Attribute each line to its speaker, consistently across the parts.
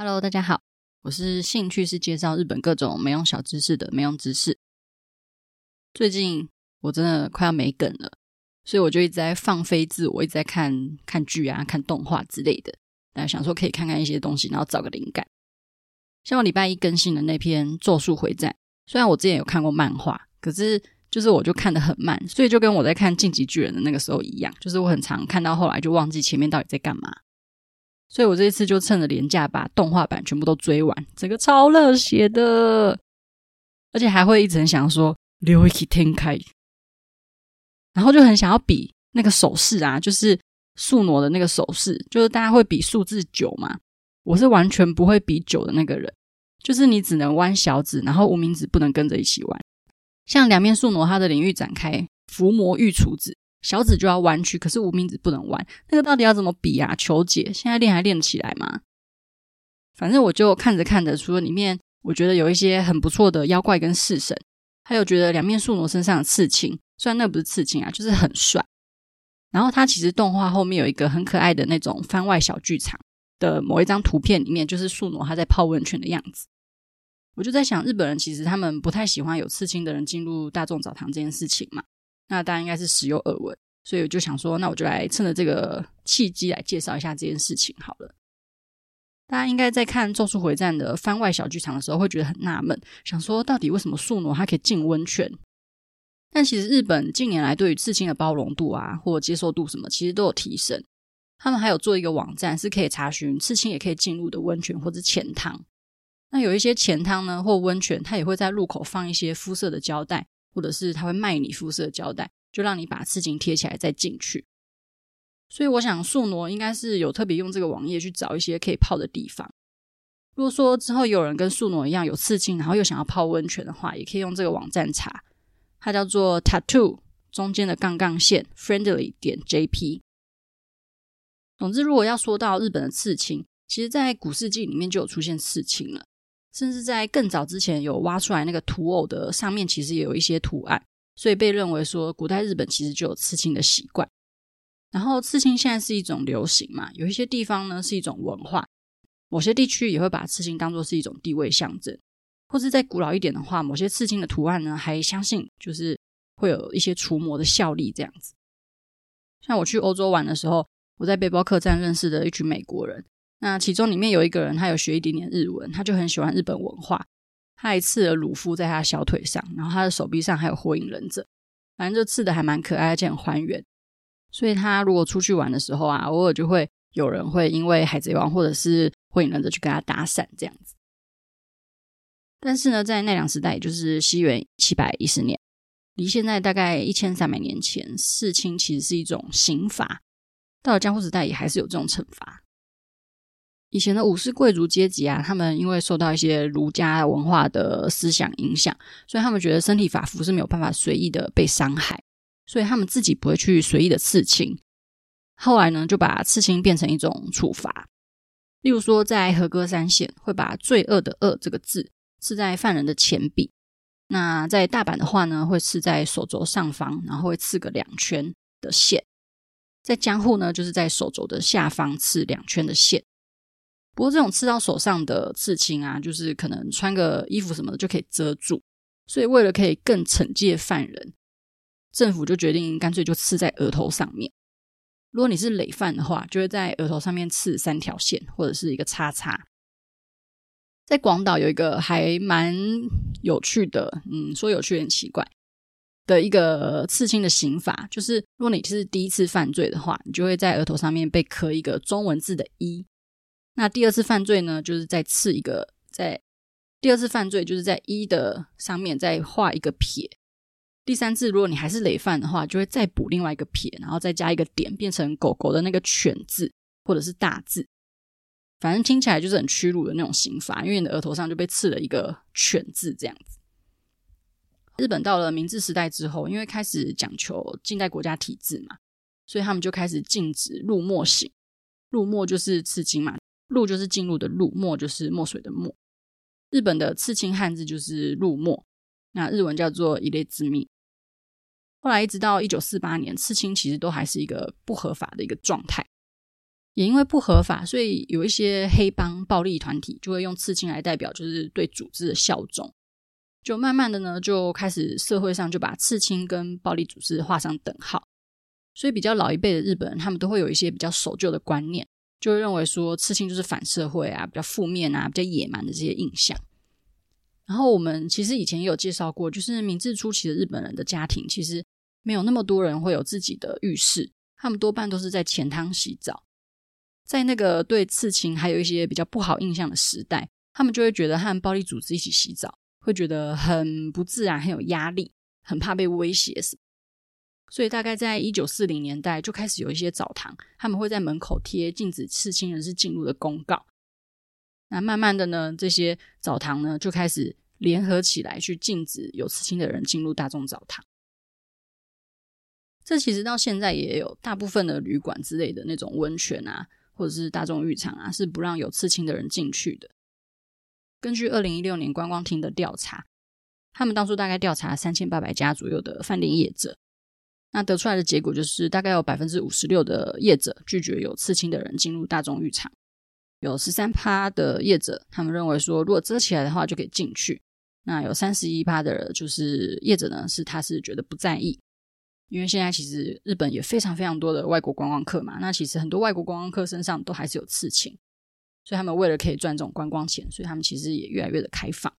Speaker 1: Hello，大家好，我是兴趣是介绍日本各种没用小知识的没用知识。最近我真的快要没梗了，所以我就一直在放飞自我，一直在看看剧啊、看动画之类的。大家想说可以看看一些东西，然后找个灵感。像我礼拜一更新的那篇《咒术回战》，虽然我之前有看过漫画，可是就是我就看得很慢，所以就跟我在看《进击巨人》的那个时候一样，就是我很常看到后来就忘记前面到底在干嘛。所以我这一次就趁着廉价把动画版全部都追完，整个超热血的，而且还会一直很想说“领域展开”，然后就很想要比那个手势啊，就是宿儺的那个手势，就是大家会比数字九嘛，我是完全不会比九的那个人，就是你只能弯小指，然后无名指不能跟着一起弯，像两面宿儺它的领域展开，伏魔御厨子。小指就要弯曲，可是无名指不能弯。那个到底要怎么比啊？求解！现在练还练得起来吗？反正我就看着看着，除了里面我觉得有一些很不错的妖怪跟式神，还有觉得两面宿儺身上的刺青，虽然那不是刺青啊，就是很帅。然后它其实动画后面有一个很可爱的那种番外小剧场的某一张图片里面，就是宿儺他在泡温泉的样子。我就在想，日本人其实他们不太喜欢有刺青的人进入大众澡堂这件事情嘛。那大家应该是时有耳闻，所以我就想说，那我就来趁着这个契机来介绍一下这件事情好了。大家应该在看《咒术回战》的番外小剧场的时候，会觉得很纳闷，想说到底为什么宿儺他可以进温泉？但其实日本近年来对于刺青的包容度啊，或接受度什么，其实都有提升。他们还有做一个网站，是可以查询刺青也可以进入的温泉或者钱汤。那有一些钱汤呢，或温泉，它也会在入口放一些肤色的胶带。或者是他会卖你肤色胶带，就让你把刺青贴起来再进去。所以我想宿儺应该是有特别用这个网页去找一些可以泡的地方。如果说之后有人跟宿儺一样有刺青，然后又想要泡温泉的话，也可以用这个网站查，它叫做 tattoo 中间的杠杠线 friendly 点 jp。总之，如果要说到日本的刺青，其实在古世纪里面就有出现刺青了。甚至在更早之前，有挖出来那个土偶的上面，其实也有一些图案，所以被认为说古代日本其实就有刺青的习惯。然后刺青现在是一种流行嘛，有一些地方呢是一种文化，某些地区也会把刺青当作是一种地位象征，或是在古老一点的话，某些刺青的图案呢还相信就是会有一些除魔的效力这样子。像我去欧洲玩的时候，我在背包客栈认识的一群美国人。那其中里面有一个人，他有学一点点日文，他就很喜欢日本文化。他还刺了鲁夫在他小腿上，然后他的手臂上还有火影忍者，反正就刺的还蛮可爱，而且很还原。所以他如果出去玩的时候啊，偶尔就会有人会因为海贼王或者是火影忍者去跟他搭讪这样子。但是呢，在奈良时代，也就是西元七百一十年，离现在大概一千三百年前，刺青其实是一种刑罚。到了江户时代，也还是有这种惩罚。以前的武士贵族阶级啊，他们因为受到一些儒家文化的思想影响，所以他们觉得身体发肤是没有办法随意的被伤害，所以他们自己不会去随意的刺青。后来呢，就把刺青变成一种处罚，例如说在和歌山县会把“罪恶”的“恶”这个字刺在犯人的前臂；那在大阪的话呢，会刺在手肘上方，然后会刺个两圈的线；在江户呢，就是在手肘的下方刺两圈的线。不过这种刺到手上的刺青啊，就是可能穿个衣服什么的就可以遮住，所以为了可以更惩戒犯人，政府就决定干脆就刺在额头上面。如果你是累犯的话，就会在额头上面刺三条线或者是一个叉叉。在广岛有一个还蛮有趣的，嗯，说有趣有点奇怪的一个刺青的刑法，就是如果你是第一次犯罪的话，你就会在额头上面被刻一个中文字的一。那第二次犯罪呢，就是再刺一个，在第二次犯罪就是在一的上面再画一个撇。第三次如果你还是累犯的话，就会再补另外一个撇，然后再加一个点，变成狗狗的那个犬字或者是大字。反正听起来就是很屈辱的那种刑罚，因为你的额头上就被刺了一个犬字这样子。日本到了明治时代之后，因为开始讲求近代国家体制嘛，所以他们就开始禁止入墨刑。入墨就是刺青嘛。入就是进入的入，墨就是墨水的墨。日本的刺青汉字就是入墨，那日文叫做入れ墨。后来一直到一九四八年，刺青其实都还是一个不合法的一个状态。也因为不合法，所以有一些黑帮暴力团体就会用刺青来代表，就是对组织的效忠。就慢慢的呢，就开始社会上就把刺青跟暴力组织画上等号。所以比较老一辈的日本人，他们都会有一些比较守旧的观念，就会认为说刺青就是反社会啊，比较负面啊，比较野蛮的这些印象。然后我们其实以前也有介绍过，就是明治初期的日本人的家庭，其实没有那么多人会有自己的浴室，他们多半都是在前汤洗澡。在那个对刺青还有一些比较不好印象的时代，他们就会觉得和暴力组织一起洗澡，会觉得很不自然，很有压力，很怕被威胁什么。所以大概在一九四零年代就开始有一些澡堂，他们会在门口贴禁止刺青人士进入的公告。那慢慢的呢，这些澡堂呢就开始联合起来去禁止有刺青的人进入大众澡堂。这其实到现在也有大部分的旅馆之类的那种温泉啊，或者是大众浴场啊，是不让有刺青的人进去的。根据二零一六年观光厅的调查，他们当初大概调查三千八百家左右的饭店业者，那得出来的结果就是大概有百分之五十六的业者拒绝有刺青的人进入大众浴场。有十三趴的业者，他们认为说，如果遮起来的话就可以进去。那有三十一趴的，就是业者呢，是他是觉得不在意，因为现在其实日本也非常非常多的外国观光客嘛。那其实很多外国观光客身上都还是有刺青，所以他们为了可以赚这种观光钱，所以他们其实也越来越的开放。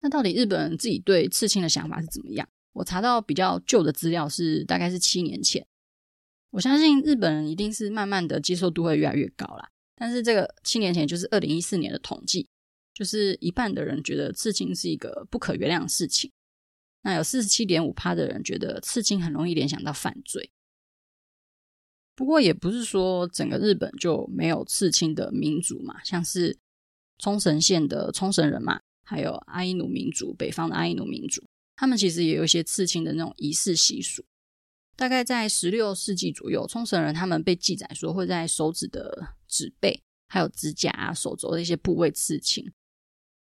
Speaker 1: 那到底日本人自己对刺青的想法是怎么样？我查到比较旧的资料是大概是七年前。我相信日本人一定是慢慢的接受度会越来越高啦，但是这个七年前就是二零一四年的统计，就是一半的人觉得刺青是一个不可原谅的事情，那有四十七点五趴的人觉得刺青很容易联想到犯罪。不过也不是说整个日本就没有刺青的民族嘛，像是冲绳县的冲绳人嘛，还有阿伊努民族，北方的阿伊努民族，他们其实也有一些刺青的那种仪式习俗。大概在十六世纪左右，冲绳人他们被记载说会在手指的指背、还有指甲、手肘的一些部位刺青。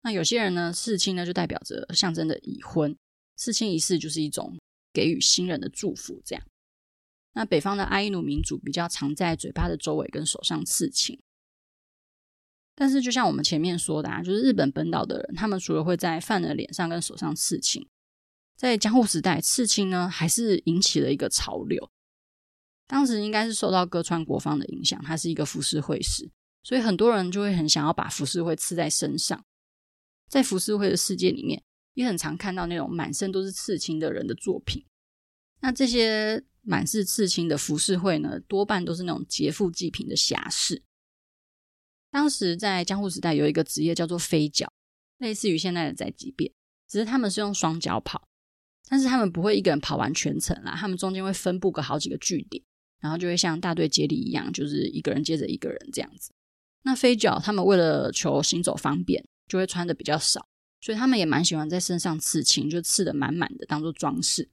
Speaker 1: 那有些人呢，刺青呢就代表着象征的已婚，刺青仪式就是一种给予新人的祝福。这样，那北方的阿伊努民族比较常在嘴巴的周围跟手上刺青。但是，就像我们前面说的啊，就是日本本岛的人，他们除了会在犯人脸上跟手上刺青。在江户时代，刺青呢还是引起了一个潮流。当时应该是受到歌川国芳的影响，他是一个浮世绘师，所以很多人就会很想要把浮世绘刺在身上。在浮世绘的世界里面，也很常看到那种满身都是刺青的人的作品。那这些满是刺青的浮世绘呢，多半都是那种劫富济贫的侠士。当时在江户时代有一个职业叫做飞脚，类似于现在的宅急便，只是他们是用双脚跑。但是他们不会一个人跑完全程啦，他们中间会分布个好几个据点，然后就会像大队接力一样，就是一个人接着一个人这样子。那飞脚他们为了求行走方便，就会穿的比较少，所以他们也蛮喜欢在身上刺青，就刺的满满的当做装饰。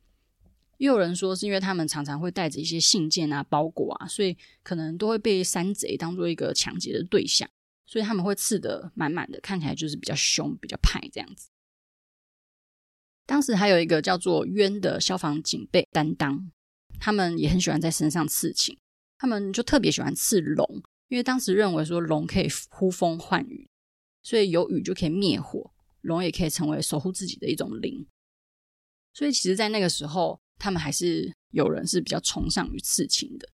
Speaker 1: 也有人说是因为他们常常会带着一些信件啊、包裹啊，所以可能都会被山贼当做一个抢劫的对象，所以他们会刺的满满的，看起来就是比较凶、比较派这样子。当时还有一个叫做渊的消防警备担当，他们也很喜欢在身上刺青，他们就特别喜欢刺龙，因为当时认为说龙可以呼风唤雨，所以有雨就可以灭火，龙也可以成为守护自己的一种灵。所以其实，在那个时候，他们还是有人是比较崇尚于刺青的。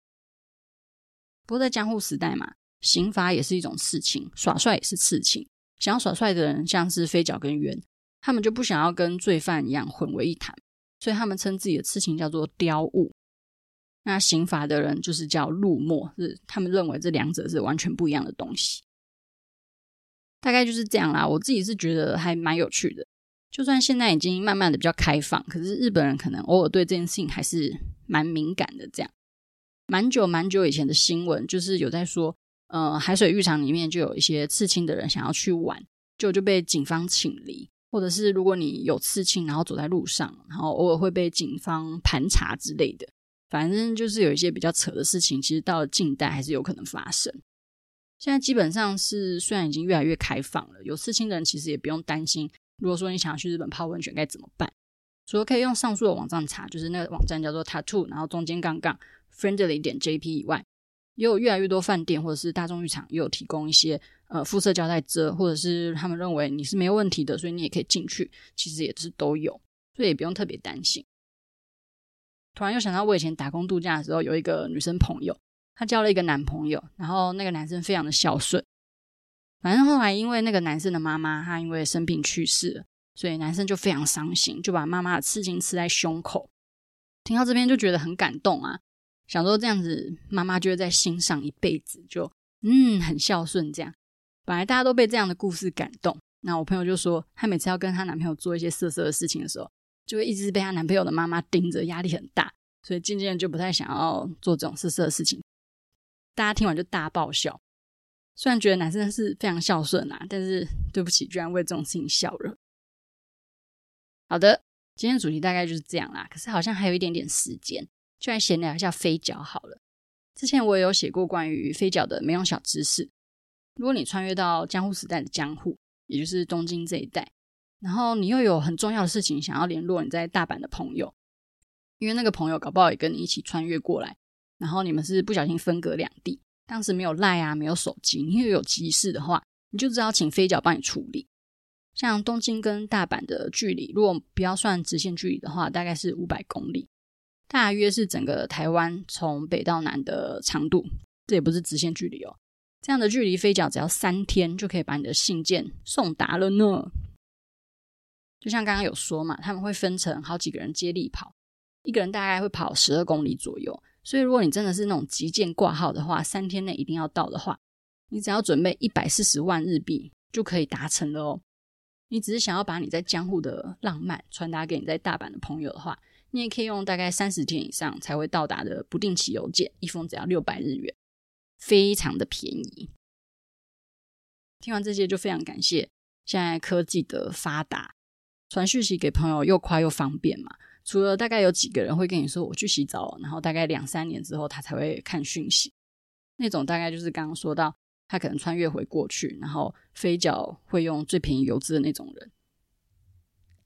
Speaker 1: 不过在江户时代嘛，刑罚也是一种刺青，耍帅也是刺青，想要耍帅的人像是飞脚跟渊。他们就不想要跟罪犯一样混为一谈，所以他们称自己的刺青叫做雕物。那刑罚的人就是叫入墨，是他们认为这两者是完全不一样的东西。大概就是这样啦。我自己是觉得还蛮有趣的。就算现在已经慢慢的比较开放，可是日本人可能偶尔对这件事情还是蛮敏感的。这样，蛮久蛮久以前的新闻就是有在说，呃，海水浴场里面就有一些刺青的人想要去玩，就就被警方请离。或者是如果你有刺青，然后走在路上，然后偶尔会被警方盘查之类的，反正就是有一些比较扯的事情，其实到了近代还是有可能发生。现在基本上是虽然已经越来越开放了，有刺青的人其实也不用担心。如果说你想要去日本泡温泉该怎么办？除了可以用上述的网站查，就是那个网站叫做 tattoo，然后中间杠杠 friendly 点 jp 以外，也有越来越多饭店或者是大众浴场也有提供一些呃肤色胶带遮，或者是他们认为你是没有问题的，所以你也可以进去。其实也是都有，所以也不用特别担心。突然又想到我以前打工度假的时候，有一个女生朋友，她交了一个男朋友，然后那个男生非常的孝顺。反正后来因为那个男生的妈妈，她因为生病去世了，所以男生就非常伤心，就把妈妈的刺青刺在胸口。听到这边就觉得很感动啊，想说这样子妈妈就会在心上一辈子，就嗯很孝顺这样。本来大家都被这样的故事感动，那我朋友就说，她每次要跟她男朋友做一些色色的事情的时候，就会一直被她男朋友的妈妈盯着，压力很大，所以渐渐就不太想要做这种色色的事情。大家听完就大爆笑。虽然觉得男生是非常孝顺啊，但是对不起，居然为这种事情笑了。好的，今天主题大概就是这样啦。可是好像还有一点点时间，就来闲聊一下飞脚好了。之前我也有写过关于飞脚的美容小知识。如果你穿越到江户时代的江户，也就是东京这一带，然后你又有很重要的事情想要联络你在大阪的朋友，因为那个朋友搞不好也跟你一起穿越过来，然后你们是不小心分隔两地。当时没有赖啊，没有手机，你又有急事的话，你就只好请飞脚帮你处理。像东京跟大阪的距离，如果不要算直线距离的话，大概是五百公里，大约是整个台湾从北到南的长度。这也不是直线距离哦。这样的距离，飞脚只要三天就可以把你的信件送达了呢。就像刚刚有说嘛，他们会分成好几个人接力跑，一个人大概会跑十二公里左右。所以，如果你真的是那种急件挂号的话，三天内一定要到的话，你只要准备一百四十万日币就可以达成了哦。你只是想要把你在江户的浪漫传达给你在大阪的朋友的话，你也可以用大概三十天以上才会到达的不定期邮件，一封只要六百日元，非常的便宜。听完这些，就非常感谢现在科技的发达，传讯息给朋友又快又方便嘛。除了大概有几个人会跟你说我去洗澡，然后大概两三年之后他才会看讯息，那种大概就是刚刚说到他可能穿越回过去，然后飞脚会用最便宜邮资的那种人。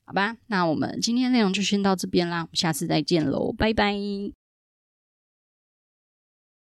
Speaker 1: 好吧，那我们今天内容就先到这边啦，我们下次再见喽，拜拜。